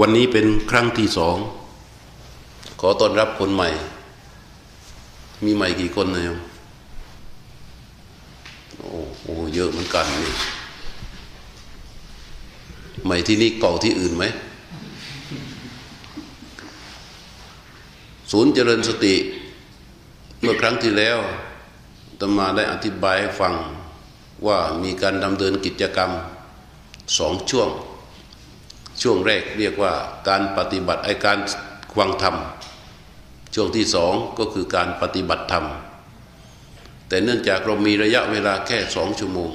วันนี้เป็นครั้งที่สอง ขอต้อนรับคนใหม่ มีใหม่กี่คนนะโยมโอ้โหเยอะเหมือนกันนี่ใหม่ที่นี่เก่าที่อื่นไหม ศูนย์เจริญสติ เมื่อครั้งที่แล้วตมาได้อธิบายให้ฟังว่ามีการดำเนินกิจกรรมสองช่วง ช่วงแรกเรียกว่าการปฏิบัติไอการควังธรรม ช่วงที่สองก็คือการปฏิบัติธรรม แต่เนื่องจากเรามีระยะเวลาแค่สองชั่วโมง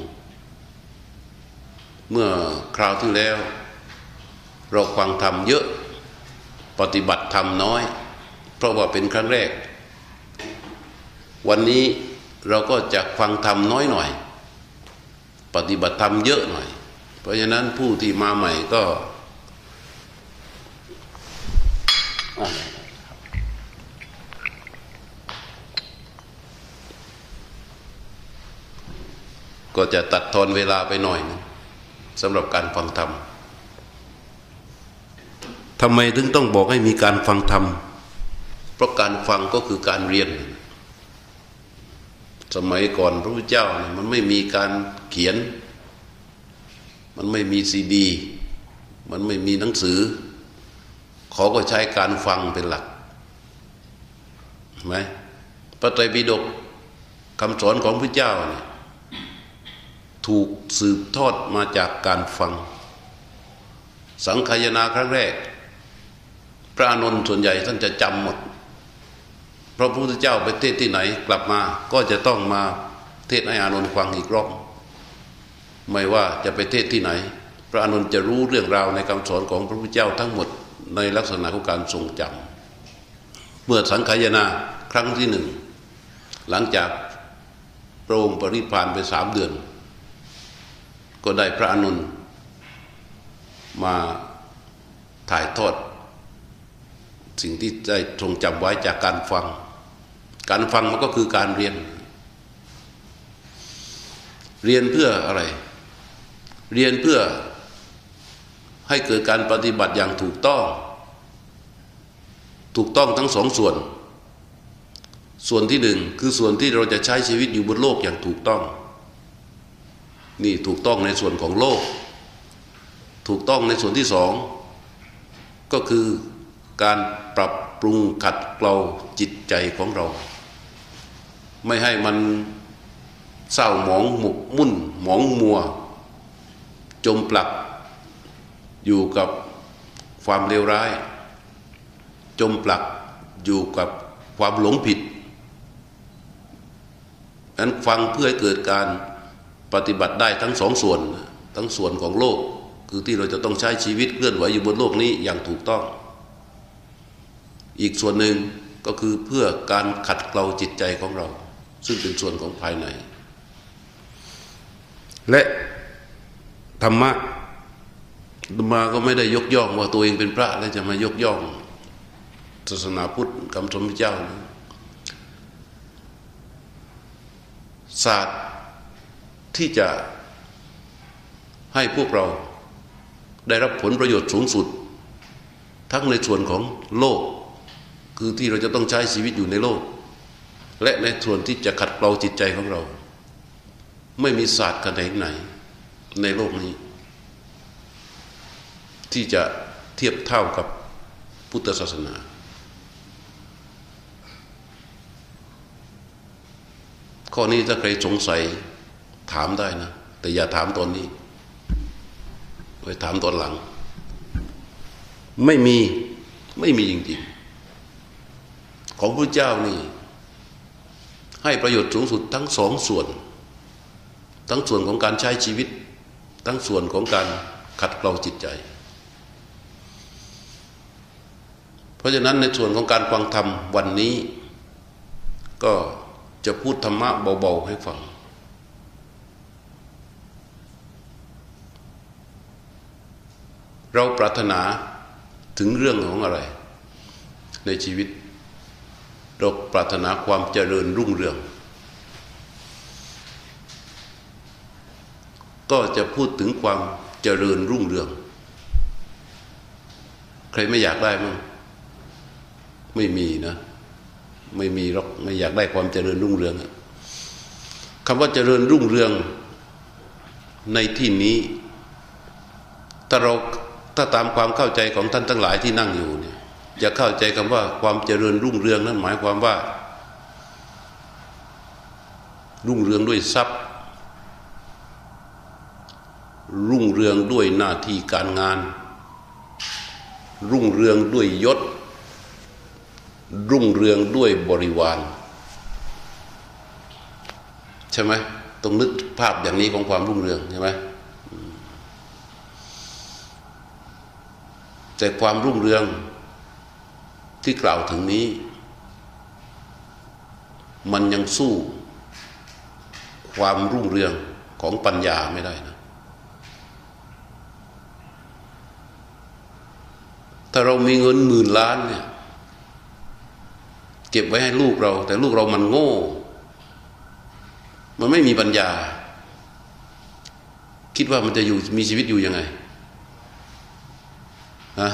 เมื่อคราวที่แล้ว เราควังธรรมเยอะปฏิบัติธรรมน้อย เพราะว่าเป็นครั้งแรก วันนี้เราก็จะฟังธรรมน้อยหน่อย ปฏิบัติธรรมเยอะหน่อย เพราะฉะนั้นผู้ที่มาใหม่ก็ ก็จะตัดทอนเวลาไปหน่อยนึงสำหรับการฟังธรรมทำไมถึงต้องบอกให้มีการฟังธรรม เพราะการฟังก็คือการเรียน สมัยก่อนพระพุทธเจ้าเนี่ยมันไม่มีการเขียน มันไม่มีซีดี มันไม่มีหนังสือ เขาก็ใช้การฟังเป็นหลักไหมพระไตรปิฎกคำสอนของพระเจ้าเนี่ยถูกสืบทอดมาจากการฟัง สังขยนาครั้งแรก พระอานนท์ส่วนใหญ่ท่านจะจำหมดพระพุทธเจ้าไปเทศที่ไหนกลับมาก็จะต้องมาเทศให้อานนท์ฟังอีกรอบไม่ว่าจะไปเทศที่ไหน พระอานนท์จะรู้เรื่องราวในคำสอนของพระพุทธเจ้าทั้งหมด ในลักษณะของการทรงจำเมื่อสังขยนาครั้งที่หนึ่ง หลังจากพระองค์ปริพานไปสามเดือน ก็ได้พระอนุนมาถ่ายทอด สิ่งที่ได้ทรงจำไว้จากการฟัง การฟังมันก็คือการเรียน เรียนเพื่ออะไร เรียนเพื่อ ให้เกิดการปฏิบัติอย่างถูกต้อง ถูกต้องทั้งสองส่วน ส่วนที่หนึ่งคือส่วนที่เราจะใช้ชีวิตอยู่บนโลกอย่างถูกต้อง นี่ถูกต้องในส่วนของโลก ถูกต้องในส่วนที่สองก็คือการปรับปรุงขัดเกลาจิตใจของเรา ไม่ให้มันเศร้าหมองหมกมุ่นหมองมัว จมปลัก อยู่กับความเลวร้าย จมปลักอยู่กับความหลงผิดนั้นฟังเพื่อให้เกิดการปฏิบัติได้ทั้งสองส่วน ทั้งส่วนของโลก คือที่เราจะต้องใช้ชีวิตเคลื่อนไหวอยู่บนโลกนี้อย่างถูกต้อง อีกส่วนหนึ่งก็คือเพื่อการขัดเกลาจิตใจของเรา ซึ่งเป็นส่วนของภายใน และธรรมะ มาก็ไม่ได้ยกย่องว่าตัวเองเป็นพระแล้วจะมายกย่องศาสนาพุทธคำสมพระเจ้านะศาสตร์ที่จะให้พวกเราได้รับผลประโยชน์สูงสุด ทั้งในส่วนของโลก คือที่เราจะต้องใช้ชีวิตอยู่ในโลก และในส่วนที่จะขัดเกลาจิตใจของเรา ไม่มีศาสตร์ขนไหนในโลกนี้ ที่จะเทียบเท่ากับพุทธศาสนา ข้อนี้ถ้าใครสงสัยถามได้นะ แต่อย่าถามตอนนี้ไปถามตอนหลัง ไม่มีไม่มีจริงๆ ของพระเจ้านี่ ให้ประโยชน์สูงสุดทั้งสองส่วน ทั้งส่วนของการใช้ชีวิต ทั้งส่วนของการขัดเกลาจิตใจ เพราะฉะนั้นในส่วนของการฟังธรรมวันนี้ ก็จะพูดธรรมะเบาๆให้ฟัง เราปรารถนาถึงเรื่องของอะไร ในชีวิต เราปรารถนาความเจริญรุ่งเรือง ก็จะพูดถึงความเจริญรุ่งเรือง ใครไม่อยากได้มั้ง ไม่มีนะ ไม่มีหรอกไม่อยากได้ความเจริญรุ่งเรืองคำว่าเจริญรุ่งเรืองในที่นี้ถ้าเราถ้าตามความเข้าใจของท่านทั้งหลายที่นั่งอยู่เนี่ยจะเข้าใจคำว่าความเจริญรุ่งเรืองนั้นหมายความว่า รุ่งเรืองด้วยทรัพย์ รุ่งเรืองด้วยหน้าที่การงาน รุ่งเรืองด้วยยศ รุ่งเรืองด้วยบริวาร ใช่ไหมต้องนึกภาพอย่างนี้ของความรุ่งเรืองใช่ไหมแต่ความรุ่งเรืองที่กล่าวถึงนี้ มันยังสู้ความรุ่งเรืองของปัญญาไม่ได้นะถ้าเรามีเงินหมื่นล้านเนี่ย เก็บไว้ให้ลูกเรา แต่ลูกเรามันโง่ มันไม่มีปัญญา คิดว่ามันจะอยู่มีชีวิตอยู่ยังไงฮะ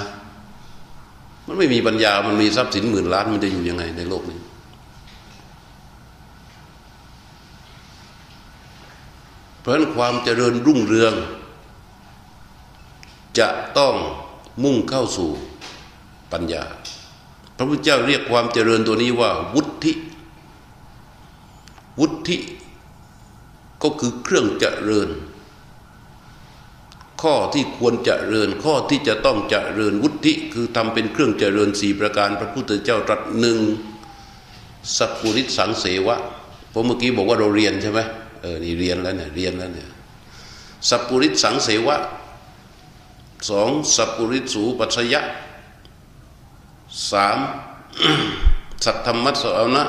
มันไม่มีปัญญา มันมีทรัพย์สินหมื่นล้าน มันจะอยู่ยังไงในโลกนี้ เพราะฉะนั้นความเจริญรุ่งเรือง จะต้องมุ่งเข้าสู่ปัญญา พระพุทธเจ้าเรียกความเจริญตัวนี้ว่า วุฒิ วุฒิก็คือเครื่องเจริญ ข้อที่ควรเจริญ ข้อที่จะต้องเจริญวุฒิคือทำเป็นเครื่องเจริญสี่ประการ พระพุทธเจ้าตรัสหนึ่งสัพพุริสังเสวะผมเมื่อกี้บอกว่าเราเรียนใช่ไหมเออนี่เรียนแล้วเนี่ยเรียนแล้วเนี่ยสัพพุริสังเสวะสองสัพพุริสูปัสยะ สามสัทธรรมัสสวนะ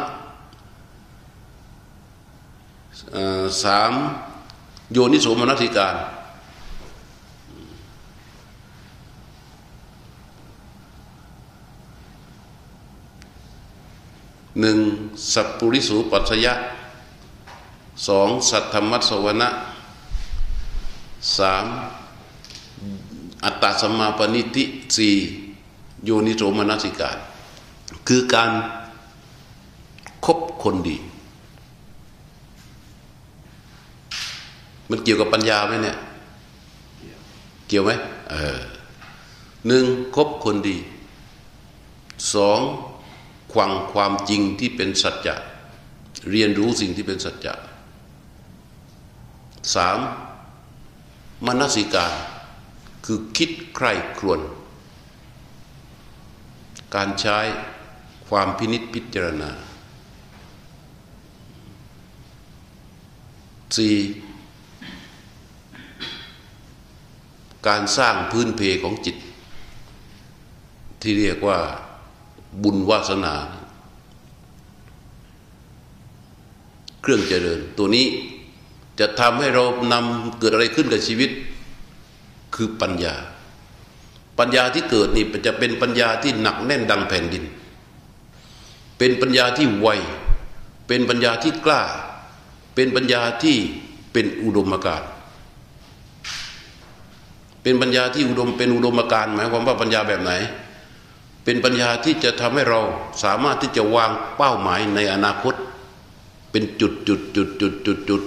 สามโยนิโสมนสิการหนึ่งสัพปุริสูปัสยะสองสัทธมัสวนะสามอัตตสมาปณิติสี่ โยนิโสมนสิการ คือการคบคนดี มันเกี่ยวกับปัญญาไหมเนี่ย เกี่ยวไหมเออหนึ่งคบคนดีสองควังความจริงที่เป็นสัจจะเรียนรู้สิ่งที่เป็นสัจจะสามมนสิการคือคิดใคร่ครวญ การใช้ความพินิษพิจารณาสี่การสร้างพื้นเพของจิต ที่เรียกว่าบุญวาสนา เครื่องเจริญ ตัวนี้จะทำให้เรานำเกิดอะไรขึ้นกับชีวิต คือปัญญา ปัญญาที่เกิดนี่จะเป็นปัญญาที่หนักแน่นดังแผ่นดิน เป็นปัญญาที่ไว เป็นปัญญาที่กล้า เป็นปัญญาที่เป็นอุดมการเป็นปัญญาที่อุดมเป็นอุดมการหมายความว่าปัญญาแบบไหน เป็นปัญญาที่จะทำให้เราสามารถที่จะวางเป้าหมายในอนาคต เป็นจุดจุดจุดจุดจุดจุด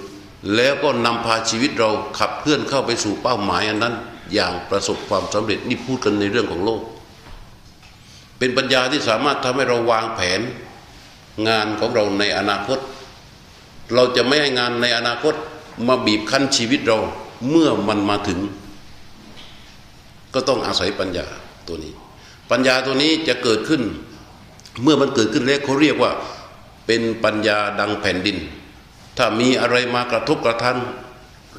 แล้วก็นำพาชีวิตเราขับเคลื่อนเข้าไปสู่เป้าหมายอันนั้น อย่างประสบความสำเร็จนี่พูดกันในเรื่องของโลก เป็นปัญญาที่สามารถทำให้เราวางแผนงานของเราในอนาคต เราจะไม่ให้งานในอนาคตมาบีบคั้นชีวิตเราเมื่อมันมาถึง ก็ต้องอาศัยปัญญาตัวนี้ ปัญญาตัวนี้จะเกิดขึ้น เมื่อมันเกิดขึ้นแล้วเขาเรียกว่า เป็นปัญญาดังแผ่นดิน ถ้ามีอะไรมากระทบกระทัน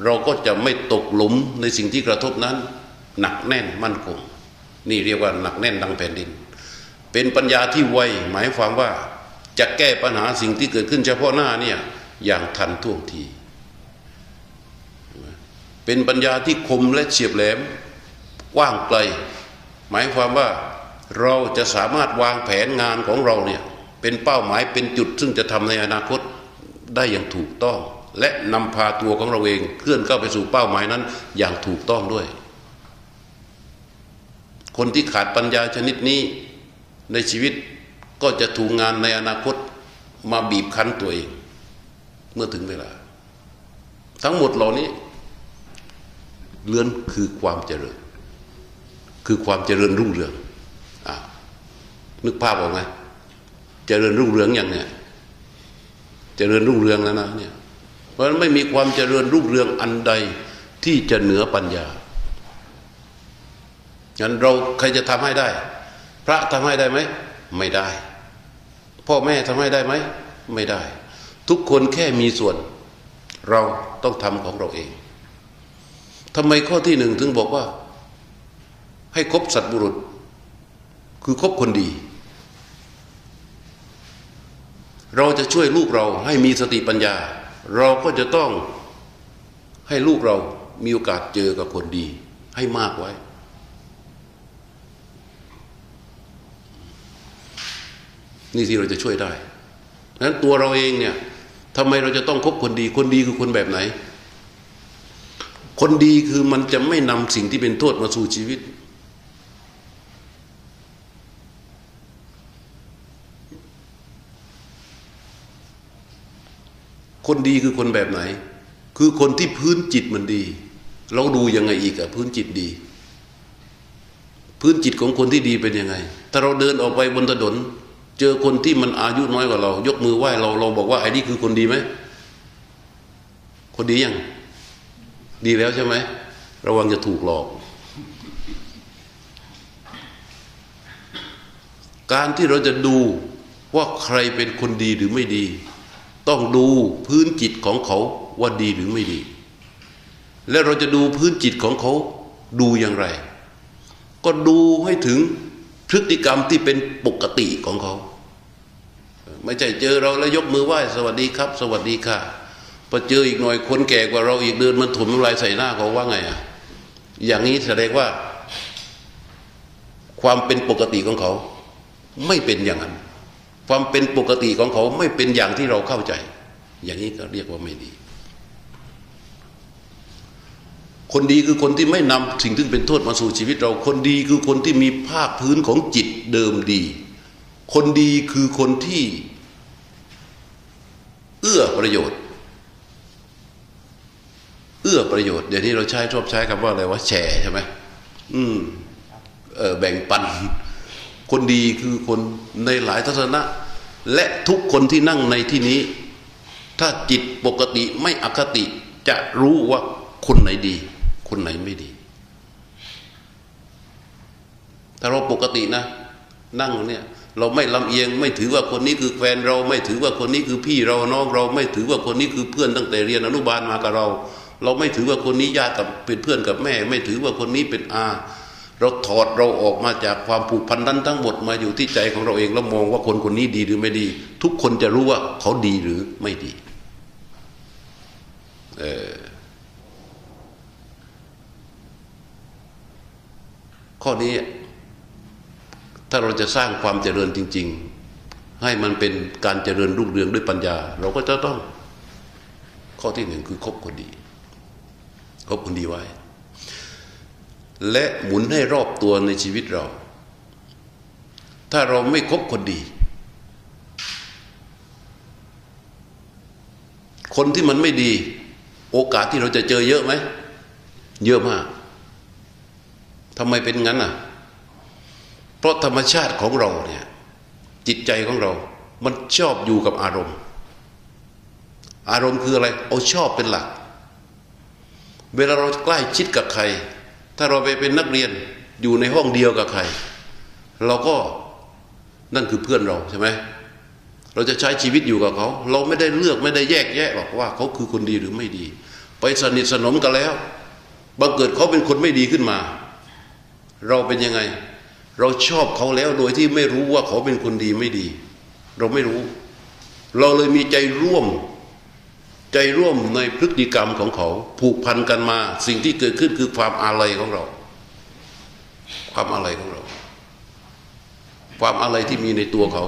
เราก็จะไม่ตกหลุมในสิ่งที่กระทบนั้น หนักแน่นมั่นคง นี่เรียกว่าหนักแน่นดังแผ่นดิน เป็นปัญญาที่ไวหมายความว่าจะแก้ปัญหาสิ่งที่เกิดขึ้นเฉพาะหน้าเนี่ยอย่างทันท่วงที เป็นปัญญาที่คมและเฉียบแหลมกว้างไกล หมายความว่าเราจะสามารถวางแผนงานของเราเนี่ยเป็นเป้าหมายเป็นจุดซึ่งจะทำในอนาคตได้อย่างถูกต้อง และนำพาตัวของเราเองเคลื่อนเข้าไปสู่เป้าหมายนั้น อย่างถูกต้องด้วย คนที่ขาดปัญญาชนิดนี้ในชีวิตก็จะถูกงานในอนาคตมาบีบคั้นตัวเอง เมื่อถึงเวลา ทั้งหมดเหล่านี้เลื่อนคือความเจริญ คือความเจริญรุ่งเรืองอนึกภาพออกไหมเจริญรุ่งเรืองอย่างเนี้ยเจริญรุ่งเรืองแล้วนะเนี่ย ราะฉะนั้นไม่มีความเจริญรุ่งเรืองอันใดที่จะเหนือปัญญางั้นเราใครจะทำให้ได้ พระทำให้ได้ไหม ไม่ได้ พ่อแม่ทำให้ได้ไหม ไม่ได้ ทุกคนแค่มีส่วน เราต้องทำของเราเองทำไมข้อที่หนึ่งถึงบอกว่า ให้คบสัตบุรุษ คือคบคนดี เราจะช่วยลูกเราให้มีสติปัญญา เราก็จะต้องให้ลูกเรามีโอกาสเจอกับคนดี ให้มากไว้ นี่ที่เราจะช่วยได้นั้นตัวเราเองเนี่ยทำไมเราจะต้องคบคนดี คนดีคือคนแบบไหน คนดีคือมันจะไม่นำสิ่งที่เป็นโทษมาสู่ชีวิต คนดีคือคนแบบไหน คือคนที่พื้นจิตมันดี เราดูยังไงอีกอะพื้นจิตดี พื้นจิตของคนที่ดีเป็นยังไง ถ้าเราเดินออกไปบนถนน เจอคนที่มันอายุน้อยกว่าเรา ยกมือไหว้เราเราบอกว่าไอ้นี่คือคนดีไหมคนดียังดีแล้วใช่ไหมระวังจะถูกหลอก การที่เราจะดูว่าใครเป็นคนดีหรือไม่ดี ต้องดูพื้นจิตของเขาว่าดีหรือไม่ดี และเราจะดูพื้นจิตของเขาดูอย่างไร ก็ดูให้ถึงพฤติกรรมที่เป็นปกติของเขา ไม่ใช่เจอเราแล้วยกมือไหว้สวัสดีครับ สวัสดีค่ะพอเจออีกหน่อยคนแก่กว่าเราอีกเดินมันถมน้ำลายใส่หน้าเขาว่าไงอะอย่างนี้แสดงว่า ความเป็นปกติของเขา ไม่เป็นอย่างนั้น ความเป็นปกติของเขาไม่เป็นอย่างที่เราเข้าใจ อย่างนี้ก็เรียกว่าไม่ดี คนดีคือคนที่ไม่นำสิ่งที่เป็นโทษมาสู่ชีวิตเรา คนดีคือคนที่มีภาคพื้นของจิตเดิมดี คนดีคือคนที่ เอื้อประโยชน์ เอื้อประโยชน์เดี๋ยวนี้เราใช้ชอบใช้คำว่าอะไรว่าแชร์ใช่ไหมอืมเออแบ่งปัน คนดีคือคนในหลายทัศนะ และทุกคนที่นั่งในที่นี้ ถ้าจิตปกติไม่อคติจะรู้ว่าคนไหนดี คนไหนไม่ดี ถ้าเราปกตินะ นั่งเนี่ยเราไม่ลำเอียงไม่ถือว่าคนนี้คือแฟนเราไม่ถือว่าคนนี้คือพี่เราน้องเราไม่ถือว่าคนนี้คือเพื่อนตั้งแต่เรียนอนุบาลมากับเรา เราไม่ถือว่าคนนี้ญาติกับเป็นเพื่อนกับแม่ ไม่ถือว่าคนนี้เป็นอา เราถอดเราออกมาจากความผูกพันนั้นทั้งหมดมาอยู่ที่ใจของเราเองแล้วมองว่าคนคนนี้ดีหรือไม่ดี ทุกคนจะรู้ว่าเขาดีหรือไม่ดีเออข้อนี้ ถ้าเราจะสร้างความเจริญจริง ๆ ให้มันเป็นการเจริญรุ่งเรืองด้วยปัญญา เราก็จะต้อง ข้อที่หนึ่งคือคบคนดีคบคนดีไว้ และหมุนให้รอบตัวในชีวิตเรา ถ้าเราไม่คบคนดี คนที่มันไม่ดี โอกาสที่เราจะเจอเยอะไหม เยอะมากทำไมเป็นงั้นอะ เพราะธรรมชาติของเราเนี่ย จิตใจของเรา มันชอบอยู่กับอารมณ์ อารมณ์คืออะไร เอาชอบเป็นหลัก เวลาเราใกล้ชิดกับใคร ถ้าเราไปเป็นนักเรียนอยู่ในห้องเดียวกับใคร เราก็นั่นคือเพื่อนเราใช่ไหมเราจะใช้ชีวิตอยู่กับเขา เราไม่ได้เลือกไม่ได้แยกแยะหรอกว่าเขาคือคนดีหรือไม่ดี ไปสนิทสนมกันแล้วบังเกิดเขาเป็นคนไม่ดีขึ้นมา เราเป็นยังไง เราชอบเขาแล้วโดยที่ไม่รู้ว่าเขาเป็นคนดีไม่ดี เราไม่รู้ เราเลยมีใจร่วม ใจร่วมในพฤติกรรมของเขา ผูกพันกันมา สิ่งที่เกิดขึ้นคือความอาลัยของเรา ความอาลัยของเรา ความอาลัยที่มีในตัวเขา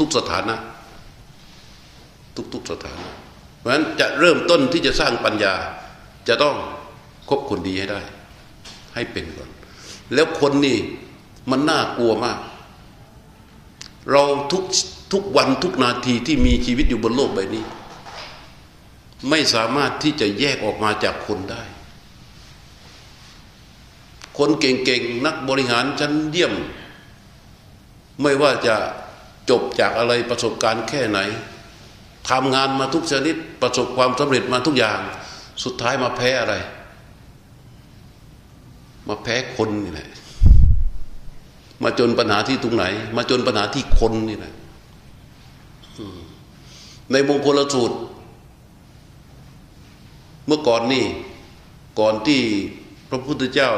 ทุก ๆสถานะ ทุก ๆสถานะ เพราะฉะนั้นจะเริ่มต้นที่จะสร้างปัญญา จะต้องคบคนดีให้ได้ ให้เป็นก่อน แล้วคนนี่มันน่ากลัวมาก เราทุกทุกวันทุกนาทีที่มีชีวิตอยู่บนโลกใบนี้ ไม่สามารถที่จะแยกออกมาจากคนได้ คนเก่งๆ นักบริหารชั้นเยี่ยม ไม่ว่าจะจบจากอะไรประสบการณ์แค่ไหนทำงานมาทุกชนิดประสบความสำเร็จมาทุกอย่าง สุดท้ายมาแพ้อะไร มาแพ้คนนี่แหละมาจนปัญหาที่ตรงไหน มาจนปัญหาที่คนนี่แหละในมงคลสูตร เมื่อก่อนนี่ก่อนที่พระพุทธเจ้า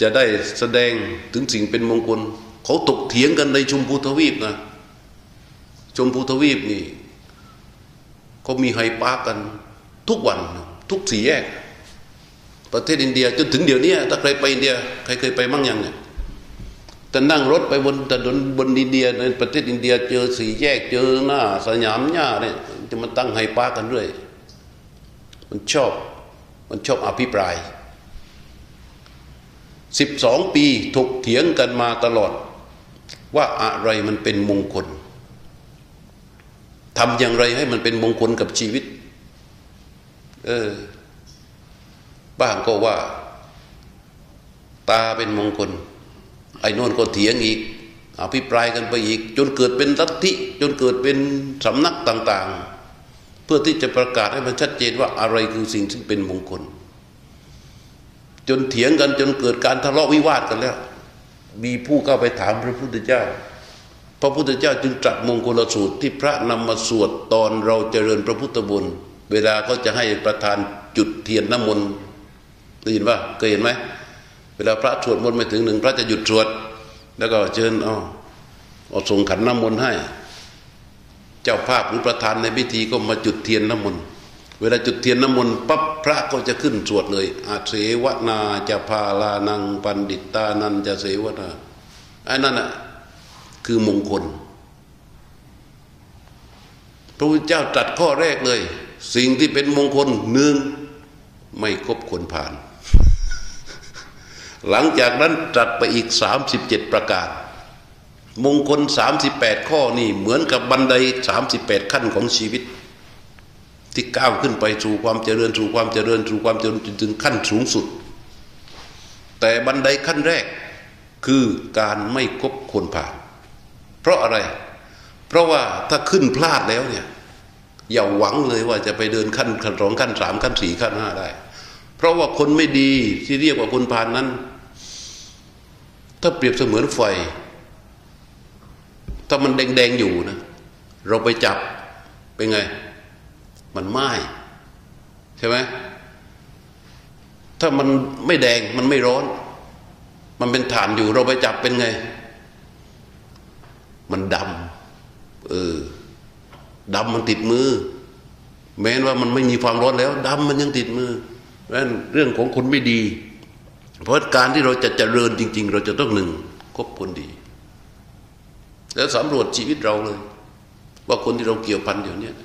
จะได้แสดงถึงสิ่งเป็นมงคลเขาตกเถียงกันในชมพูทวีปนะชมพูทวีปนี่เขามีไฮปาร์กกันทุกวันทุกสี่แยก ประเทศอินเดียจนถึงเดี๋ยวนี้ถ้าใครไปอินเดียใครเคยไปมั่งยังเนี่ยแต่นั่งรถไปบนถนนบนอินเดียในประเทศอินเดียเจอสี่แยกเจอหน้าสยามหญ้าเนี่ย จะมาตั้งไฮปากันเรื่อย มันชอบ มันชอบอภิปรายสิบสองปีถกเถียงกันมาตลอด ว่าอะไรมันเป็นมงคลทำอย่างไรให้มันเป็นมงคลกับชีวิต เออ บ้างก็ว่า ตาเป็นมงคล ไอ้นนก็เถียงอีกอภิปรายกันไปอีก จนเกิดเป็นลัทธิจนเกิดเป็นสำนักต่าง ๆ เพื่อที่จะประกาศให้มันชัดเจนว่าอะไรคือสิ่งที่เป็นมงคล จนเถียงกันจนเกิดการทะเลาะวิวาทกันแล้ว มีผู้เข้าไปถามพระพุทธเจ้า พระพุทธเจ้าจึงตรัสมงคลสูตรที่พระนำมาสวดตอนเราเจริญพระพุทธบุญเวลาเขาจะให้ประทานจุดเทียนน้ำมนต์ได้ยินว่าเคยเห็นไหมเวลาพระสวดมนต์ไปถึงหนึ่งพระจะหยุดสวด แล้วก็เชิญเอาเอาส่งขันน้ำมนต์ให้ เจ้าภาพหรือประธานในพิธีก็มาจุดเทียนน้ำมนต์เวลาจุดเทียนน้ำมนต์ปั๊บพระก็จะขึ้นสวดเลย อาเสวนาจะพาลานังปันดิตานันจะเสวนาไอ้นั่นอะคือมงคล พระพุทธเจ้าตรัสข้อแรกเลย สิ่งที่เป็นมงคลหนึ่งไม่คบคนผ่าน หลังจากนั้นตรัสไปอีกสามสิบเจ็ดประการ มงคลสามสิบแปดข้อนี่เหมือนกับบันไดสามสิบแปดขั้นของชีวิต ที่ก้าวขึ้นไปสู่ความเจริญสู่ความเจริญสู่ความเจริญจนถึงขั้นสูงสุด แต่บันไดขั้นแรกคือการไม่คบคนผ่าน เพราะอะไร เพราะว่าถ้าขึ้นพลาดแล้วเนี่ยอย่าหวังเลยว่าจะไปเดินขั้นขั้นสองขั้นสามขั้นสี่ขั้นห้าได้ เพราะว่าคนไม่ดีที่เรียกว่าคนพานนั้น ถ้าเปรียบเสมือนไฟ ถ้ามันแดงๆอยู่นะเราไปจับเป็นไง มันไหม้ใช่ไหมถ้ามันไม่แดงมันไม่ร้อน มันเป็นฐานอยู่เราไปจับเป็นไง มันดำเออดำมันติดมือ แม้ว่ามันไม่มีความร้อนแล้วดำมันยังติดมือนั่นเรื่องของคนไม่ดี เพราะการที่เราจะเจริญจริง ๆ เราจะต้องหนึ่งคบคนดี แล้วสำรวจชีวิตเราเลย ว่าคนที่เราเกี่ยวพันอยู่เนี่ย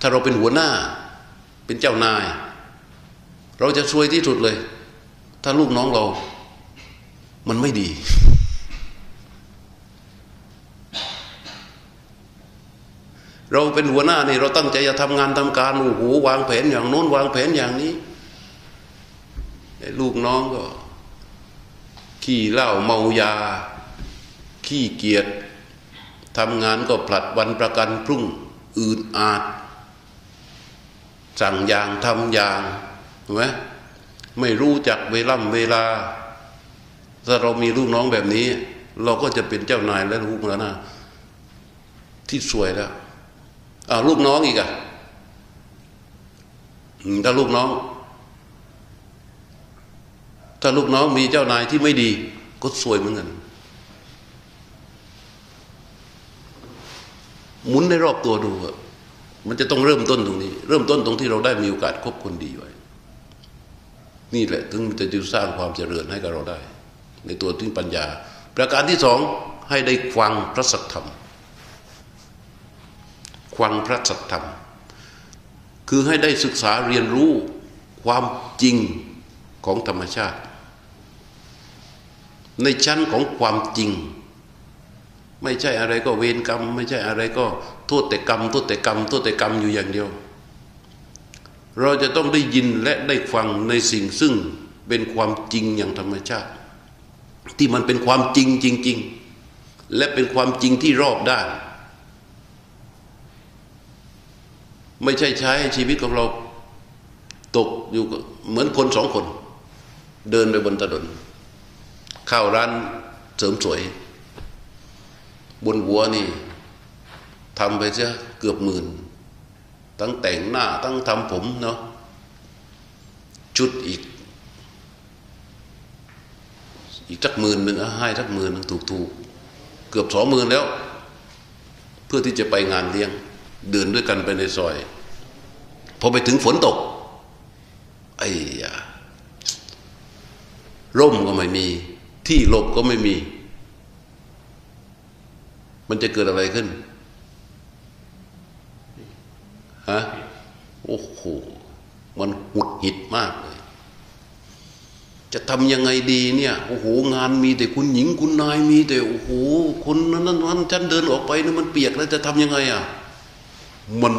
ถ้าเราเป็นหัวหน้าเป็นเจ้านาย เราจะช่วยที่สุดเลย ถ้าลูกน้องเรา มันไม่ดี เราเป็นหัวหน้านี่เราตั้งใจจะทำงานทำการโอ้โหวางแผนอย่างโน้นวางแผนอย่างนี้ลูกน้องก็ ขี้เหล้าเมายา ขี้เกียจ ทำงานก็ผลัดวันประกันพรุ่งอื่นอาจสั่งอย่างทำอย่างเห็นไหมไม่รู้จักเวล่ำเวลา ถ้าเรามีลูกน้องแบบนี้ เราก็จะเป็นเจ้านายและลูกแล้วนะที่สวยแล้วอาลูกน้องอีกอะถ้าลูกน้อง ถ้าลูกน้องมีเจ้านายที่ไม่ดี ก็สวยเหมือนกัน หมุนในรอบตัวดูมันจะต้องเริ่มต้นตรงนี้ เริ่มต้นตรงที่เราได้มีโอกาสคบคนดีไว้ นี่แหละ ถึงจะจะสร้างความเจริญให้กับเราได้ ในตัวที่ปัญญา ประการที่สองให้ได้ฟังพระสัทธรรมฟังพระสัทธรรม คือให้ได้ศึกษาเรียนรู้ความจริงของธรรมชาติ ในชั้นของความจริง ไม่ใช่อะไรก็เวรกรรม ไม่ใช่อะไรก็โทษแต่กรรมโทษแต่กรรมโทษแต่กรรมอยู่อย่างเดียว เราจะต้องได้ยินและได้ฟังในสิ่งซึ่งเป็นความจริงอย่างธรรมชาติ ที่มันเป็นความจริงจริง ๆ และเป็นความจริงที่รอบด้านไม่ใช่ใช้ชีวิตของเราตกอยู่เหมือนคนสองคน เดินไปบนถนนเข้าร้านเสริมสวย บนหัวนี่ทำไปเสียเกือบหมื่นตั้งแต่งหน้าตั้งทำผมเนาะชุดอีก อีกสักหมื่นหนึ่งให้สักหมื่นหนึ่งถูกถูกเกือบสองหมื่นแล้ว เพื่อที่จะไปงานเลี้ยง เดินด้วยกันไปในซอย พอไปถึงฝนตก ไอ้ยาร่มก็ไม่มี ที่หลบก็ไม่มี มันจะเกิดอะไรขึ้นฮะโอ้โหมันหุดหิดมากเลย จะทำยังไงดีเนี่ยโอ้โหงานมีแต่คุณหญิงคุณนายมีแต่โอ้โหคนนั้นนั้นฉันเดินออกไปนี่มันเปียกแล้วจะทำยังไงอะมัน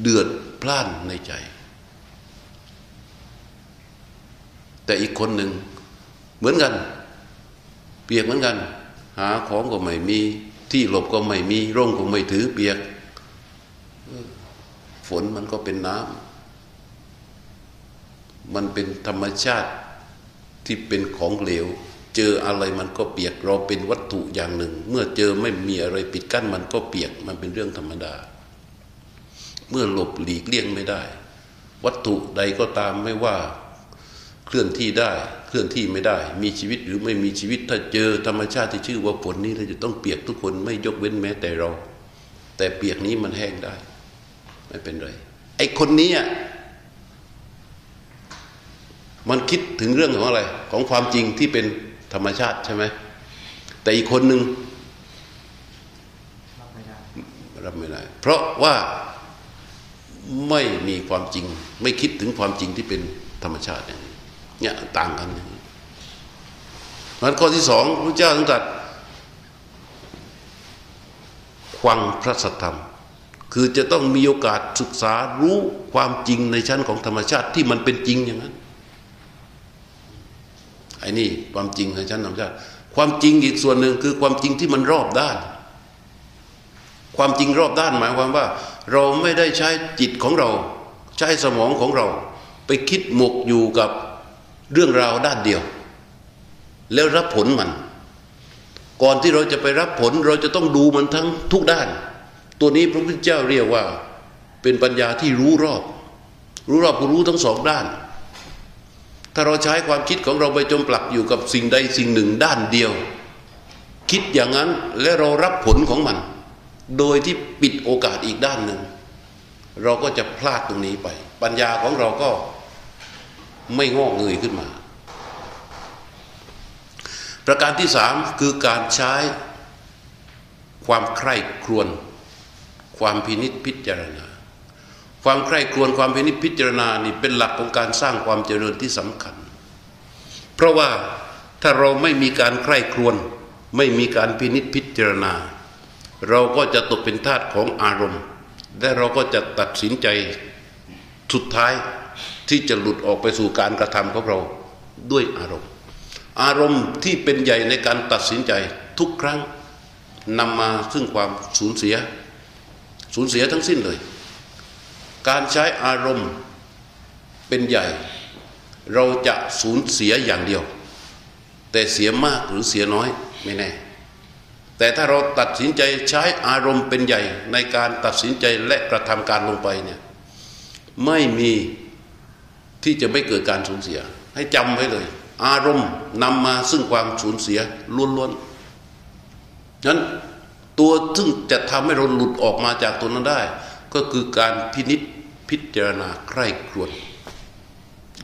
เดือดพล่านในใจ แต่อีกคนหนึ่งเหมือนกัน เปียกเหมือนกัน หาของก็ไม่มี ที่หลบก็ไม่มีร่มก็ไม่ถือเปียก ฝนมันก็เป็นน้ำมันเป็นธรรมชาติที่เป็นของเหลว เจออะไรมันก็เปียกเราเป็นวัตถุอย่างหนึ่ง เมื่อเจอไม่มีอะไรปิดกั้นมันก็เปียกมันเป็นเรื่องธรรมดา เมื่อหลบหลีกเลี่ยงไม่ได้ วัตถุใดก็ตามไม่ว่า เคลื่อนที่ได้ เคลื่อนที่ไม่ได้ มีชีวิตหรือไม่มีชีวิตถ้าเจอธรรมชาติที่ชื่อว่าฝนนี้เราจะต้องเปียกทุกคนไม่ยกเว้นแม้แต่เรา แต่เปียกนี้มันแห้งได้ ไม่เป็นไรไอ้คนนี้มันคิดถึงเรื่องของอะไร ของความจริงที่เป็นธรรมชาติใช่ไหมแต่อีกคนหนึ่งรับไม่ได้รับไม่ได้เพราะว่าไม่มีความจริง ไม่คิดถึงความจริงที่เป็นธรรมชาติอย่างนี้ เนี่ยต่างกันอย่างนี้มันข้อที่สองพระเจ้าตรัสควังพระสัทธรรม คือจะต้องมีโอกาสศึกษารู้ความจริงในชั้นของธรรมชาติที่มันเป็นจริงอย่างนั้นไอ้นี่ความจริงในชั้นธรรมชาติความจริงอีกส่วนหนึ่งคือความจริงที่มันรอบด้าน ความจริงรอบด้านหมายความว่า เราไม่ได้ใช้จิตของเรา ใช้สมองของเรา ไปคิดหมกอยู่กับ เรื่องราวด้านเดียว แล้วรับผลมัน ก่อนที่เราจะไปรับผลเราจะต้องดูมันทั้งทุกด้าน ตัวนี้พระพุทธเจ้าเรียกว่า เป็นปัญญาที่รู้รอบ รู้รอบก็รู้ทั้งสองด้าน ถ้าเราใช้ความคิดของเราไปจมปลักอยู่กับสิ่งใดสิ่งหนึ่งด้านเดียว คิดอย่างนั้นและเรารับผลของมัน โดยที่ปิดโอกาสอีกด้านหนึ่งเราก็จะพลาดตรงนี้ไป ปัญญาของเราก็ ไม่งอกเงยขึ้นมา ประการที่สามคือการใช้ความใคร่ครวญความพินิษพิจารณา ความใคร่ครวญความพินิษพิจารณานี่เป็นหลักของการสร้างความเจริญที่สำคัญ เพราะว่าถ้าเราไม่มีการใคร่ครวญไม่มีการพินิษพิจารณา เราก็จะตกเป็นทาสของอารมณ์ และเราก็จะตัดสินใจสุดท้าย ที่จะหลุดออกไปสู่การกระทำของเราด้วยอารมณ์ อารมณ์ที่เป็นใหญ่ในการตัดสินใจทุกครั้งนำมาซึ่งความสูญเสีย สูญเสียทั้งสิ้นเลย การใช้อารมณ์เป็นใหญ่ เราจะสูญเสียอย่างเดียว แต่เสียมากหรือเสียน้อยไม่แน่ แต่ถ้าเราตัดสินใจใช้อารมณ์เป็นใหญ่ในการตัดสินใจและกระทำการลงไปเนี่ยไม่มี ที่จะไม่เกิดการสูญเสีย ให้จำไว้เลย อารมณ์นำมาซึ่งความสูญเสียล้วนๆนั้นตัวซึ่งจะทำให้เราหลุดออกมาจากตัวนั้นได้ ก็คือการพินิษพิจารณาใคร่ครวญ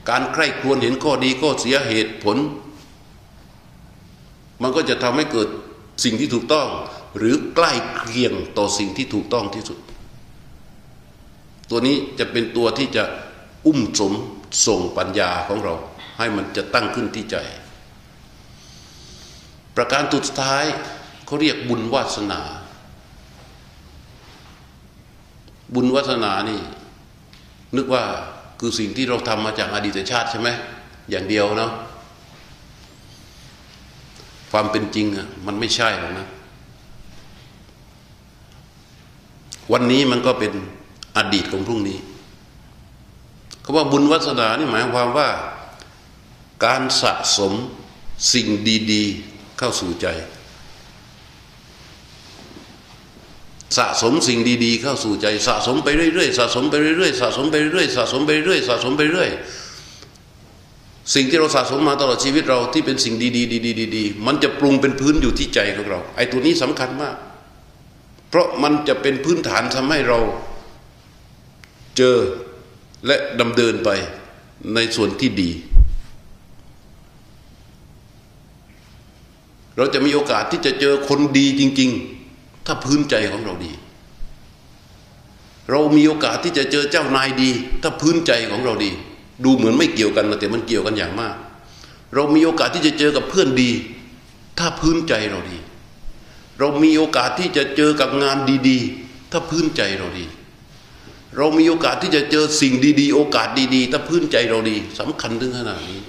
การใคร่ครวญเห็นข้อดีข้อเสียเหตุผล มันก็จะทำให้เกิดสิ่งที่ถูกต้อง หรือใกล้เคียงต่อสิ่งที่ถูกต้องที่สุด ตัวนี้จะเป็นตัวที่จะอุ้มสม ส่งปัญญาของเรา ให้มันจะตั้งขึ้นที่ใจ ประการสุดท้ายเขาเรียกบุญวาสนา บุญวาสนานี่ นึกว่าคือสิ่งที่เราทำมาจากอดีตชาติใช่ไหมอย่างเดียวเนาะความเป็นจริงอะมันไม่ใช่หรอกนะ วันนี้มันก็เป็นอดีตของพรุ่งนี้ เขาว่าบุญวัสนานี่หมายความว่า การสะสมสิ่งดี ๆ เข้าสู่ใจ สะสมสิ่งดีๆ เข้าสู่ใจ สะสมไปเรื่อยๆสะสมไปเรื่อยๆสะสมไปเรื่อยๆสะสมไปเรื่อยๆสะสมไปเรื่อยสิ่งที่เราสะสมมาตลอดชีวิตเราที่เป็นสิ่งดีๆดีๆๆมันจะปรุงเป็นพื้นอยู่ที่ใจของเรา ไอ้ตัวนี้สำคัญมาก เพราะมันจะเป็นพื้นฐานทำให้เรา เจอ และดำเดินไปในส่วนที่ดี เราจะมีโอกาสที่จะเจอคนดีจริง ๆ ถ้าพื้นใจของเราดี เรามีโอกาสที่จะเจอเจ้านายดี ถ้าพื้นใจของเราดี ดูเหมือนไม่เกี่ยวกันนะแต่มันเกี่ยวกันอย่างมาก เรามีโอกาสที่จะเจอกับเพื่อนดี ถ้าพื้นใจเราดี เรามีโอกาสที่จะเจอกับงานดี ๆ ถ้าพื้นใจเราดี เรามีโอกาสที่จะเจอสิ่งดี ๆ โอกาสดีๆถ้าพื้นใจเราดีสำคัญถึงขนาดนี้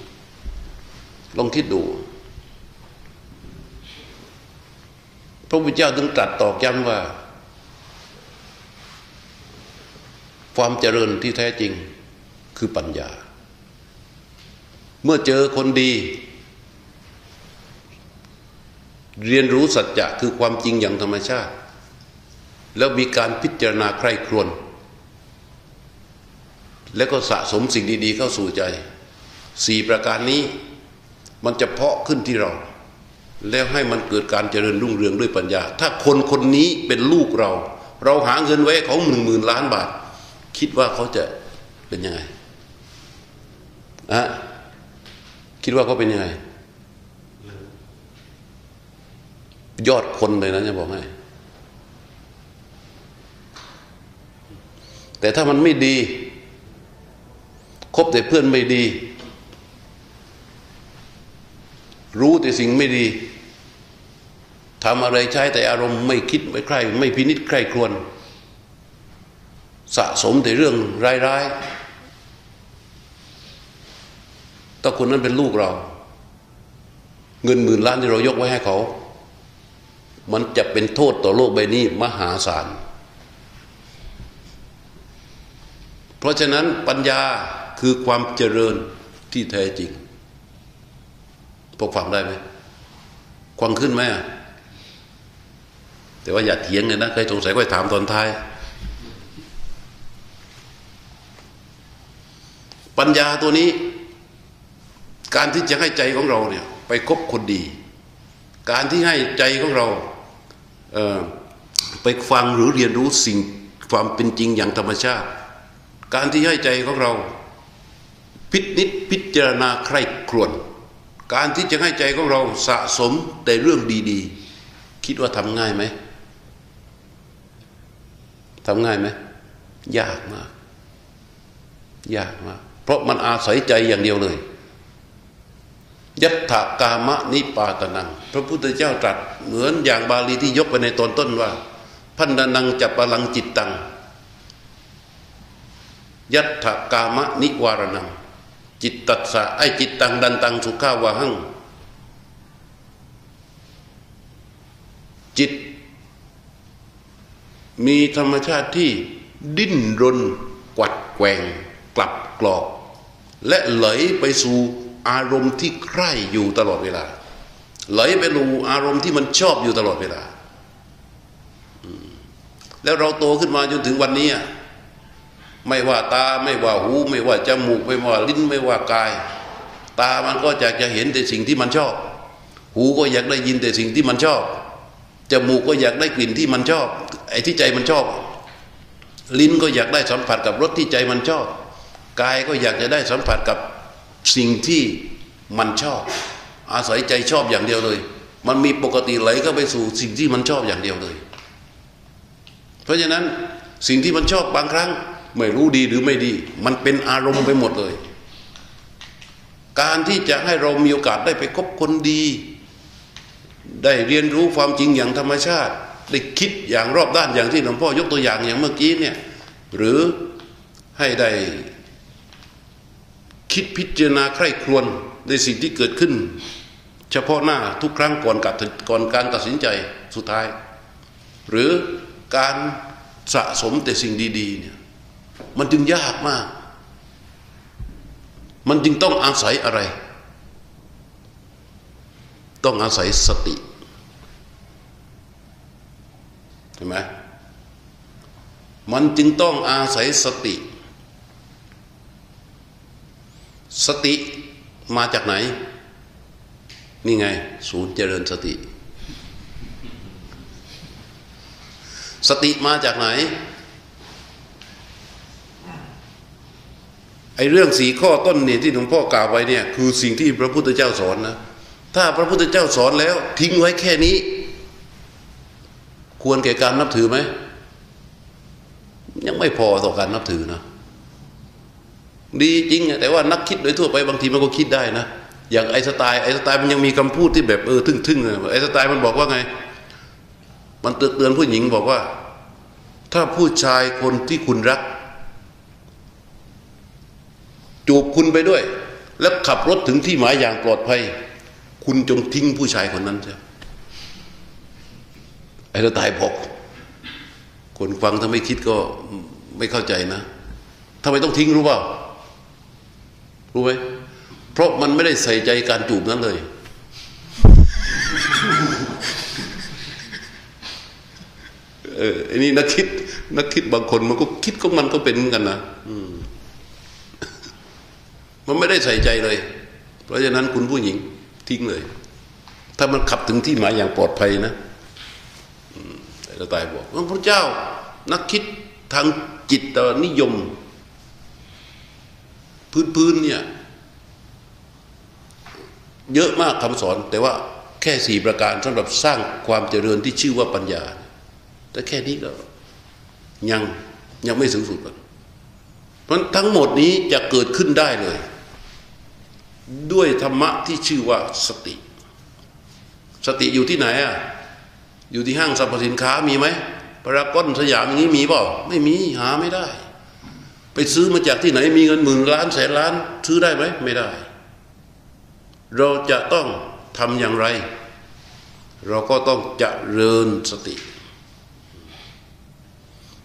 ลองคิดดู พระพุทธเจ้าถึงตรัสตอกย้ำว่า ความเจริญที่แท้จริงคือปัญญา เมื่อเจอคนดี เรียนรู้สัจจะคือความจริงอย่างธรรมชาติ แล้วมีการพิจารณาใคร่ครวญ แล้วก็สะสมสิ่งดี ๆ เข้าสู่ใจสี่ประการนี้มันจะเพาะขึ้นที่เรา แล้วให้มันเกิดการเจริญรุ่งเรืองด้วยปัญญา ถ้าคนคนนี้เป็นลูกเรา เราหาเงินไว้เขาหนึ่งหมื่นล้านบาท คิดว่าเขาจะเป็นยังไงอะคิดว่าเขาเป็นยังไง ยอดคนเลยนะจะบอกให้แต่ถ้ามันไม่ดี คบแต่เพื่อนไม่ดี รู้แต่สิ่งไม่ดีทำอะไรใช้แต่อารมณ์ไม่คิดไม่ใคร่ไม่พินิจใคร่ครวนสะสมแต่เรื่องร้ายๆถ้าคนนั้นเป็นลูกเรา เงินหมื่นล้านที่เรายกไว้ให้เขา มันจะเป็นโทษต่อโลกใบนี้มหาศาล เพราะฉะนั้นปัญญา คือความเจริญที่แท้จริงพวกฟังได้ไหมควังขึ้นไหมแต่ว่าอย่าเถียงเลยนะใครสงสัยก็ถามตอนท้าย ปัญญาตัวนี้ การที่จะให้ใจของเราเนี่ย ไปคบคนดี การที่ให้ใจของเราเไปฟังหรือเรียนรู้สิ่งความเป็นจริงอย่างธรรมชาติ การที่ให้ใจของเรา พินิษพิจารณาใคร่ครวญการที่จะให้ใจของเราสะสมแต่เรื่องดีๆ คิดว่าทำง่ายไหมทำง่ายไหมยากมากยากมากเพราะมันอาศัยใจอย่างเดียวเลยยัตถากามะนิปาตนัง พระพุทธเจ้าตรัสเหมือนอย่างบาลีที่ยกไปในตอนต้นว่าพันนังจับพลังจิตตังยัตถากามะนิวารนัง จิตตัสสะไอจิตตังดันตังสุขาวะหังจิต มีธรรมชาติที่ดิ้นรน กวัดแกงกลับกรอก และไหลไปสู่อารมณ์ที่ใคร่อยู่ตลอดเวลา ไหลไปสู่อารมณ์ที่มันชอบอยู่ตลอดเวลา แล้วเราโตขึ้นมาจนถึงวันนี้ ไม่ว่าตาไม่ว่าหู ไม่ว่าจมูกไม่ว่าลิ้นไม่ว่ากาย ตามันก็อยากจะเห็นแต่สิ่งที่มันชอบ หูก็อยากได้ยินแต่สิ่งที่มันชอบจมูกก็อยากได้กลิ่นที่มันชอบ ไอ้ที่ใจมันชอบ ลิ้นก็อยากได้สัมผัสกับรสที่ใจมันชอบกายก็อยากจะได้สัมผัสกับสิ่งที่มันชอบ อาศัยใจชอบอย่างเดียวเลย มันมีปกติไหลเข้าไปสู่สิ่งที่มันชอบอย่างเดียวเลย เพราะฉะนั้นสิ่งที่มันชอบบางครั้ง ไม่รู้ดีหรือไม่ดี มันเป็นอารมณ์ไปหมดเลย การที่จะให้เรามีโอกาสได้ไปคบคนดี ได้เรียนรู้ความจริงอย่างธรรมชาติ ได้คิดอย่างรอบด้านอย่างที่หลวงพ่อยกตัวอย่างอย่างเมื่อกี้เนี่ยหรือให้ได้คิดพิจารณาใคร่ครวญในสิ่งที่เกิดขึ้น เฉพาะหน้าทุกครั้งก่อนกัก่อนการตัดสินใจสุดท้าย หรือการสะสมแต่สิ่งดีๆเนี่ย มันจึงยากมาก มันจึงต้องอาศัยอะไร ต้องอาศัยสติใช่ไหมมันจึงต้องอาศัยสติ สติมาจากไหน นี่ไง ศูนย์เจริญสติ สติมาจากไหน ไอ้เรื่องสีข้อต้นเนี่ยที่หลวงพ่อกล่าวไว้เนี่ยคือสิ่งที่พระพุทธเจ้าสอนนะถ้าพระพุทธเจ้าสอนแล้ว ทิ้งไว้แค่นี้ ควรแก่การนับถือไหมยังไม่พอต่อการนับถือนะดีจริงแต่ว่านักคิดโดยทั่วไปบางทีมันก็คิดได้นะอย่างไอสไตล์ไอสไตล์มันยังมีคำพูดที่แบบเออทึ่งๆไอสไตล์มันบอกว่าไง มันเตือนผู้หญิงบอกว่า ถ้าผู้ชายคนที่คุณรัก จูบคุณไปด้วย แล้วขับรถถึงที่หมายอย่างปลอดภัย คุณจงทิ้งผู้ชายคนนั้นเสียไอ้เราตายบอกคนฟังถ้าไม่คิดก็ไม่เข้าใจนะทำไมต้องทิ้งรู้เปล่า รู้ไหมเพราะมันไม่ได้ใส่ใจการจูบนั้นเลย เอออันนี้นักคิด นักคิดบางคนมันก็คิดของมันก็เป็นเหมือนกันนะ มันไม่ได้ใส่ใจเลย เพราะฉะนั้นคุณผู้หญิงทิ้งเลย ถ้ามันขับถึงที่หมายอย่างปลอดภัยนะแต่ตายบอกพระเจ้า นักคิดทางจิตนิยม พื้นๆเนี่ยเยอะมากคำสอน แต่ว่าแค่สี่ประการสำหรับสร้างความเจริญที่ชื่อว่าปัญญา แต่แค่นี้ก็ยังยังไม่สูงสุดเพราะทั้งหมดนี้จะเกิดขึ้นได้เลย ด้วยธรรมะที่ชื่อว่าสติ สติอยู่ที่ไหนอะอยู่ที่ห้างสรรพสินค้ามีไหมพารากอนสยามอย่างนี้มีเปล่าไม่มีหาไม่ได้ ไปซื้อมาจากที่ไหนมีเงินหมื่นล้านแสนล้าน ซื้อได้ไหมไม่ได้ เราจะต้องทำอย่างไร เราก็ต้องจเจริญสติ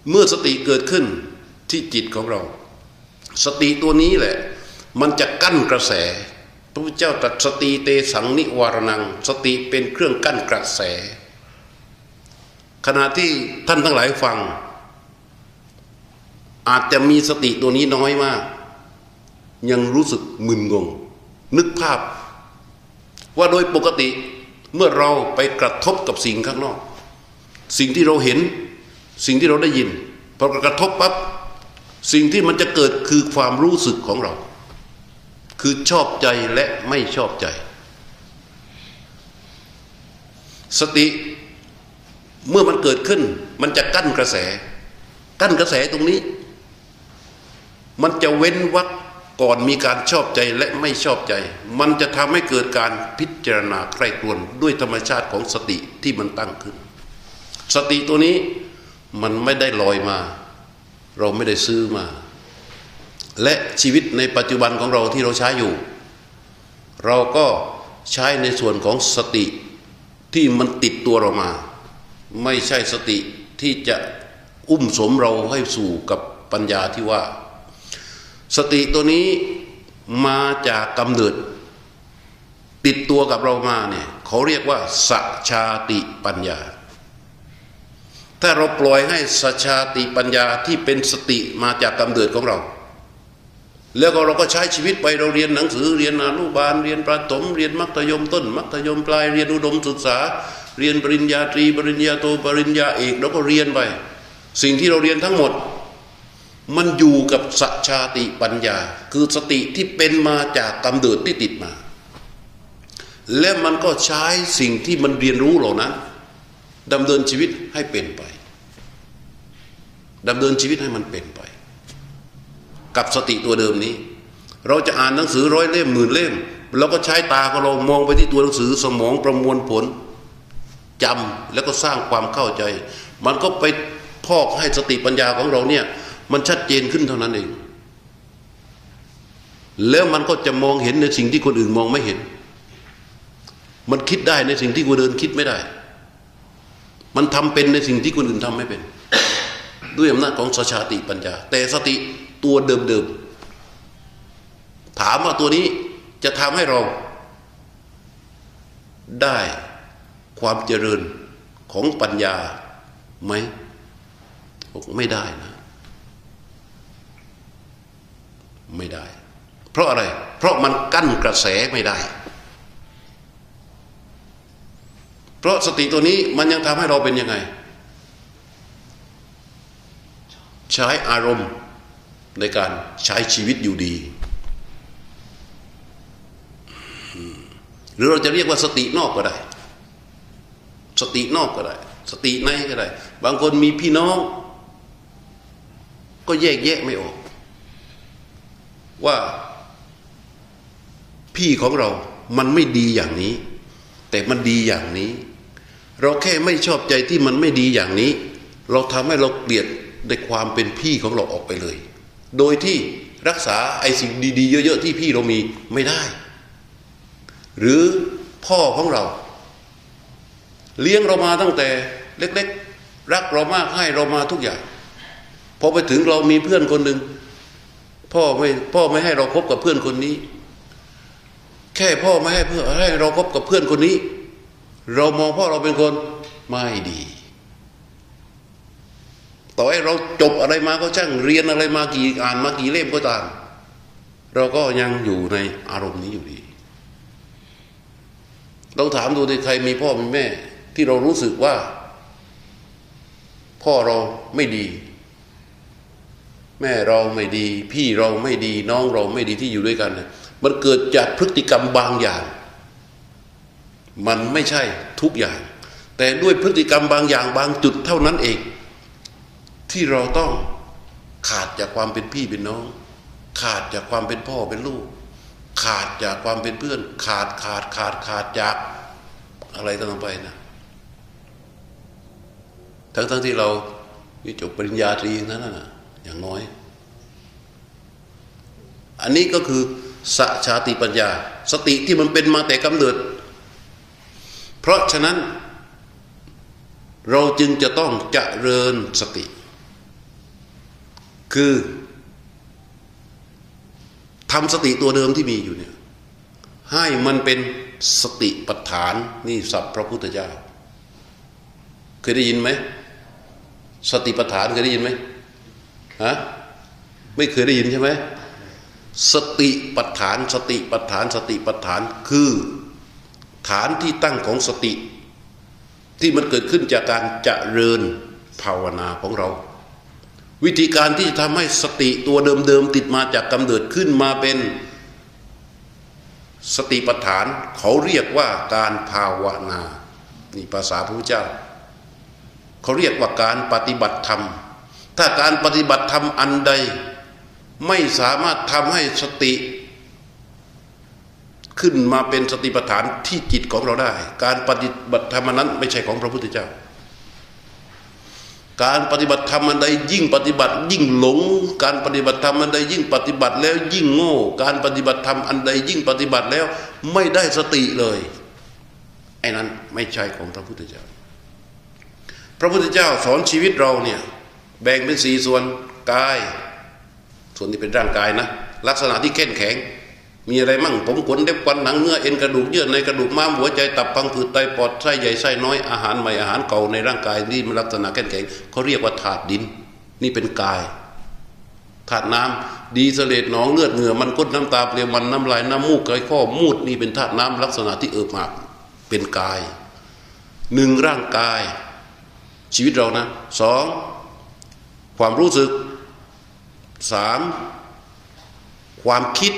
เมื่อสติเกิดขึ้นที่จิตของเรา สติตัวนี้แหละ มันจะกั้นกระแส พระพุทธเจ้าตรัสสติเตสังนิวารนัง สติเป็นเครื่องกั้นกระแส ขณะที่ท่านทั้งหลายฟัง อาจจะมีสติตัวนี้น้อยมาก ยังรู้สึกมึนงง นึกภาพ ว่าโดยปกติเมื่อเราไปกระทบกับสิ่งข้างนอก สิ่งที่เราเห็น สิ่งที่เราได้ยินพอกระทบปั๊บสิ่งที่มันจะเกิดคือความรู้สึกของเรา คือชอบใจและไม่ชอบใจ สติเมื่อมันเกิดขึ้น มันจะกั้นกระแส กั้นกระแสตรงนี้ มันจะเว้นวักก่อนมีการชอบใจและไม่ชอบใจ มันจะทำให้เกิดการพิจารณาใคร่ครวญด้วยธรรมชาติของสติที่มันตั้งขึ้น สติตัวนี้มันไม่ได้ลอยมา เราไม่ได้ซื้อมา และชีวิตในปัจจุบันของเราที่เราใช้อยู่ เราก็ใช้ในส่วนของสติที่มันติดตัวเรามา ไม่ใช่สติที่จะอุ้มสมเราให้สู่กับปัญญาที่ว่า สติตัวนี้มาจากกำเนิด ติดตัวกับเรามาเนี่ยเขาเรียกว่าสัจชาติปัญญา ถ้าเราปล่อยให้สัจชาติปัญญาที่เป็นสติมาจากกำเนิดของเรา แล้วก็เราก็ใช้ชีวิตไปเราเรียนหนังสือเรียนอนุบาลเรียนประถมเรียนมัธยมต้น มัธยมปลายเรียนอุดมศึกษา เรียนปริญญาตรีปริญญาโทปริญญาเอกเราก็เรียนไป สิ่งที่เราเรียนทั้งหมด มันอยู่กับสัจชาติปัญญา คือสติที่เป็นมาจากกำเนิดที่ติดมา และมันก็ใช้สิ่งที่มันเรียนรู้เหล่านั้นดำเนินชีวิตให้เป็นไปดำเนินชีวิตให้มันเป็นไป กับสติตัวเดิมนี้ เราจะอ่านหนังสือร้อยเล่มหมื่นเล่มเราก็ใช้ตาของเรามองไปที่ตัวหนังสือสมองประมวลผลจำแล้วก็สร้างความเข้าใจ มันก็ไปพอกให้สติปัญญาของเราเนี่ย มันชัดเจนขึ้นเท่านั้นเอง แล้วมันก็จะมองเห็นในสิ่งที่คนอื่นมองไม่เห็น มันคิดได้ในสิ่งที่คนอื่นคิดไม่ได้ มันทำเป็นในสิ่งที่คนอื่นทำไม่เป็น ด้วยอำนาจของสชาติปัญญา แต่สติ ตัวเดิมๆถามว่าตัวนี้จะทำให้เรา ได้ความเจริญของปัญญาไหมไม่ได้นะ ไม่ได้ เพราะอะไร เพราะมันกั้นกระแสไม่ได้ เพราะสติตัวนี้มันยังทำให้เราเป็นยังไง ใช้อารมณ์ ในการใช้ชีวิตอยู่ดี หรือเราจะเรียกว่าสตินอกก็ได้ สตินอกก็ได้ สติในก็ได้ บางคนมีพี่น้อง ก็แยกแยะไม่ออก ว่าพี่ของเรามันไม่ดีอย่างนี้ แต่มันดีอย่างนี้ เราแค่ไม่ชอบใจที่มันไม่ดีอย่างนี้ เราทำให้เราเกลียดในความเป็นพี่ของเราออกไปเลย โดยที่รักษาไอ้สิ่งดีๆ เยอะๆ ที่พี่เรามีไม่ได้ หรือพ่อของเรา เลี้ยงเรามาตั้งแต่เล็กๆ รักเรามากให้เรามาทุกอย่างพอไปถึงเรามีเพื่อนคนหนึ่งพ่อไม่พ่อไม่ให้เราคบกับเพื่อนคนนี้ แค่พ่อไม่ให้เพื่อให้เราคบกับเพื่อนคนนี้ เรามองพ่อเราเป็นคนไม่ดี ต่อให้เราจบอะไรมาก็ช่างเรียนอะไรมากี่อ่านมากี่เล่มก็ตาม เราก็ยังอยู่ในอารมณ์นี้อยู่ดีลองถามดูดิใครมีพ่อมีแม่ ที่เรารู้สึกว่า พ่อเราไม่ดี แม่เราไม่ดี พี่เราไม่ดีน้องเราไม่ดีที่อยู่ด้วยกันนะมันเกิดจากพฤติกรรมบางอย่าง มันไม่ใช่ทุกอย่าง แต่ด้วยพฤติกรรมบางอย่างบางจุดเท่านั้นเอง ที่เราต้องขาดจากความเป็นพี่เป็นน้อง ขาดจากความเป็นพ่อเป็นลูก ขาดจากความเป็นเพื่อน ขาดขาดขาดขาดจากอะไรต่างไปนะทั้งทั้งที่เราจบปริญญาตรีนั้นนะอย่างน้อย อันนี้ก็คือสชาติปัญญา สติที่มันเป็นมาแต่กำเนิด เพราะฉะนั้น เราจึงจะต้องเจริญสติ คือทำสติตัวเดิมที่มีอยู่เนี่ย ให้มันเป็นสติปัฏฐานนี่สัพพระพุทธเจ้า เคยได้ยินไหมสติปัฏฐานเคยได้ยินไหมฮะไม่เคยได้ยินใช่ไหมสติปัฏฐานสติปัฏฐานสติปัฏฐานคือฐานที่ตั้งของสติ ที่มันเกิดขึ้นจากการเจริญภาวนาของเรา วิธีการที่จะทำให้สติตัวเดิมๆติดมาจากกำเนิดขึ้นมาเป็นสติปัฏฐาน เขาเรียกว่าการภาวนานี่ภาษาพระพุทธเจ้า เขาเรียกว่าการปฏิบัติธรรม ถ้าการปฏิบัติธรรมอันใด ไม่สามารถทำให้สติ ขึ้นมาเป็นสติปัฏฐานที่จิตของเราได้ การปฏิบัติธรรมนั้นไม่ใช่ของพระพุทธเจ้า การปฏิบัติธรรมอันใดยิ่งปฏิบัติ ยิ่งหลง การปฏิบัติธรรมอันใดยิ่งปฏิบัติแล้วยิ่งโง่ การปฏิบัติธรรมอันใดยิ่งปฏิบัติแล้วไม่ได้สติเลยไอ้นั้นไม่ใช่ของพระพุทธเจ้า พระพุทธเจ้าสอนชีวิตเราเนี่ยแบ่งเป็นสี่ส่วนกาย ส่วนที่เป็นร่างกายนะลักษณะที่เข้มแข็ง มีอะไรมั่งผมขนเล็บควันหนังเนื้อเอ็นกระดูกเยื่อในกระดูกม้ามหัวใจตับพังผืดไตปอดไส้ใหญ่ไส้น้อยอาหารใหม่อาหารเก่าในร่างกายนี่มันลักษณะแข็งแข็งเขาเรียกว่าธาตุดิน นี่เป็นกายธาตุน้ำดีเสลดหนองเลือดเหงื่อมันก้นน้ำตาเปลี่ยวมันน้ำลายน้ำมูกไก่ข้อมูดนี่เป็นธาตุน้ำลักษณะที่เอิบอาบเป็นกายหนึ่งร่างกาย ชีวิตเรานะสองความรู้สึกสามความคิด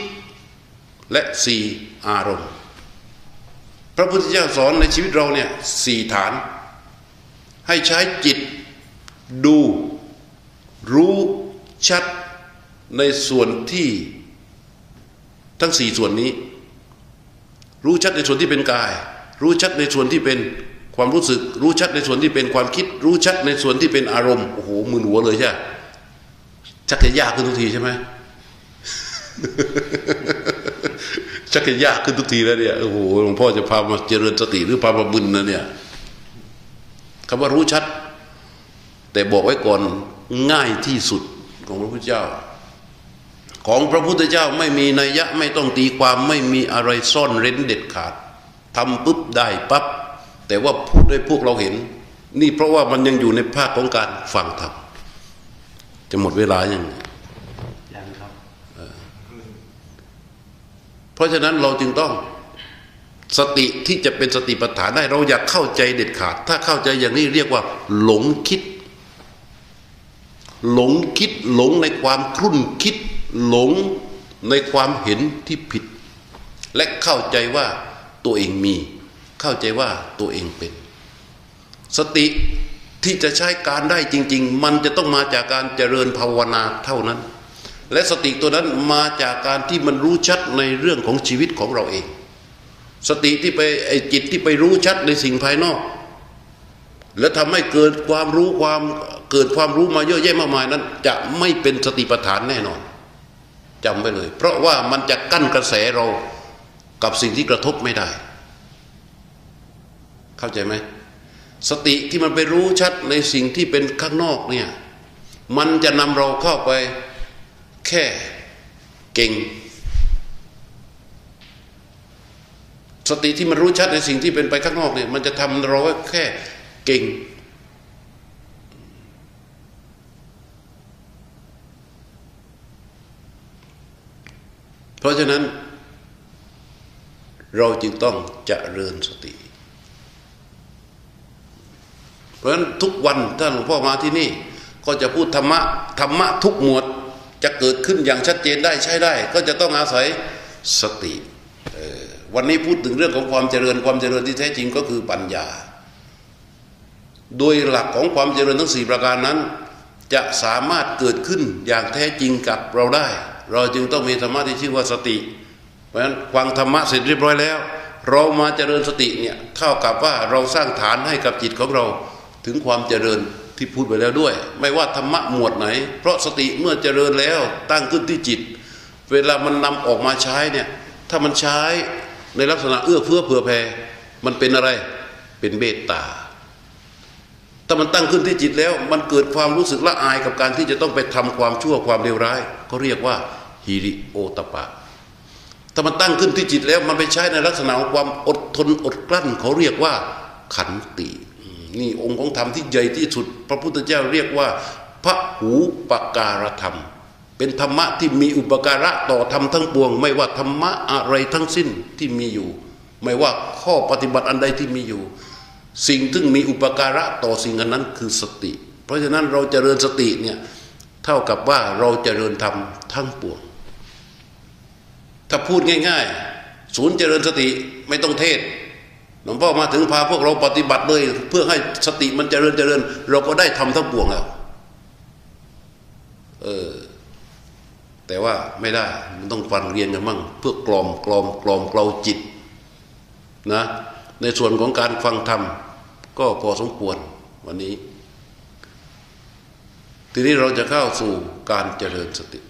และสี่อารมณ์ พระพุทธเจ้าสอนในชีวิตเราเนี่ยสี่ฐาน ให้ใช้จิตดู รู้ชัดในส่วนที่ทั้งสี่ส่วนนี้ รู้ชัดในส่วนที่เป็นกาย รู้ชัดในส่วนที่เป็นความรู้สึก รู้ชัดในส่วนที่เป็นความคิด รู้ชัดในส่วนที่เป็นอารมณ์โอ้โหมือหัวเลยใช่ชักจะยากขึ้นทุกทีใช่ไหม ชักจะยากขึ้นทุกทีแล้วเนี่ยโอ้โหหลวงพ่อจะพามาเจริญสติหรือพามาบุญนะเนี่ยคำว่ารู้ชัด แต่บอกไว้ก่อนง่ายที่สุดของพระพุทธเจ้า ของพระพุทธเจ้าไม่มีนัยยะไม่ต้องตีความไม่มีอะไรซ่อนเร้นเด็ดขาดทำปุ๊บได้ปั๊บแต่ว่าพูดให้พวกเราเห็น นี่เพราะว่ามันยังอยู่ในภาคของการฟังธรรมจะหมดเวลาอย่างยังครับ เพราะฉะนั้นเราจึงต้องสติที่จะเป็นสติปัฏฐานได้ เราอยากเข้าใจเด็ดขาด ถ้าเข้าใจอย่างนี้เรียกว่า หลงคิด หลงคิดหลงในความครุ่นคิด หลงในความเห็นที่ผิด และเข้าใจว่าตัวเองมี เข้าใจว่าตัวเองเป็น สติที่จะใช้การได้จริง ๆ มันจะต้องมาจากการเจริญภาวนาเท่านั้น และสติตัวนั้นมาจากการที่มันรู้ชัดในเรื่องของชีวิตของเราเอง สติที่ไปไอจิตที่ไปรู้ชัดในสิ่งภายนอก และทำให้เกิดความรู้ความเกิดความรู้มาเยอะแยะมากมายนั้น จะไม่เป็นสติปัฏฐานแน่นอนจำไว้เลย เพราะว่ามันจะกั้นกระแสเรากับสิ่งที่กระทบไม่ได้ เข้าใจไหมสติที่มันไปรู้ชัดในสิ่งที่เป็นข้างนอกเนี่ยมันจะนำเราเข้าไป แค่เก่ง สติที่มันรู้ชัดในสิ่งที่เป็นไปข้างนอกเนี่ย มันจะทำเราแค่เก่ง เพราะฉะนั้น เราจึงต้องเจริญสติ เพราะฉะนั้นทุกวันถ้าหลวงพ่อมาที่นี่ ก็จะพูดธรรมะธรรมะทุกหมวด จะเกิดขึ้นอย่างชัดเจนได้ใช้ได้ ก็จะต้องอาศัยสติวันนี้พูดถึงเรื่องของความเจริญความเจริญที่แท้จริงก็คือปัญญา โดยหลักของความเจริญทั้งสี่ประการนั้น จะสามารถเกิดขึ้นอย่างแท้จริงกับเราได้ เราจึงต้องมีธรรมะที่ชื่อว่าสติ เพราะฉะนั้นฟังธรรมะเสร็จเรียบร้อยแล้ว เรามาเจริญสติเนี่ยเท่ากับว่าเราสร้างฐานให้กับจิตของเราถึงความเจริญ ที่พูดไปแล้วด้วย ไม่ว่าธรรมะหมวดไหน เพราะสติเมื่อเจริญแล้วตั้งขึ้นที่จิต เวลามันนำออกมาใช้เนี่ยถ้ามันใช้ในลักษณะเอื้อเฟื้อเผื่อแผ่มันเป็นอะไรเป็นเมตตาถ้ามันตั้งขึ้นที่จิตแล้ว มันเกิดความรู้สึกละอายกับการที่จะต้องไปทำความชั่วความเลวร้าย ก็เรียกว่าฮิริโอตปะ ถ้ามันตั้งขึ้นที่จิตแล้ว มันไปใช้ในลักษณะของความอดทนอดกลั้นเขาเรียกว่าขันติ นี่องค์ของธรรมที่ใหญ่ที่สุด พระพุทธเจ้าเรียกว่า พระหูปการธรรม เป็นธรรมะที่มีอุปการะต่อธรรมทั้งปวง ไม่ว่าธรรมะอะไรทั้งสิ้นที่มีอยู่ ไม่ว่าข้อปฏิบัติอันใดที่มีอยู่ สิ่งที่มีอุปการะต่อสิ่งนั้นคือสติ เพราะฉะนั้นเราจเจริญสติเนี่ยเท่ากับว่าเราจเจริญธรรมทั้งปวง ถ้าพูดง่าย ๆ ศูนย์เจริญสติไม่ต้องเทศ หลวงพ่อมาถึงพาพวกเราปฏิบัติเลย เพื่อให้สติมันเจริญเจริญ เราก็ได้ทำทั้งปวงแล้วเออแต่ว่าไม่ได้มันต้องฟังเรียนกันมั่งเพื่อกลอมกลอมกลอมเกลาจิตนะในส่วนของการฟังธรรม ก็พอสมควรวันนี้ ทีนี้เราจะเข้าสู่การเจริญสติ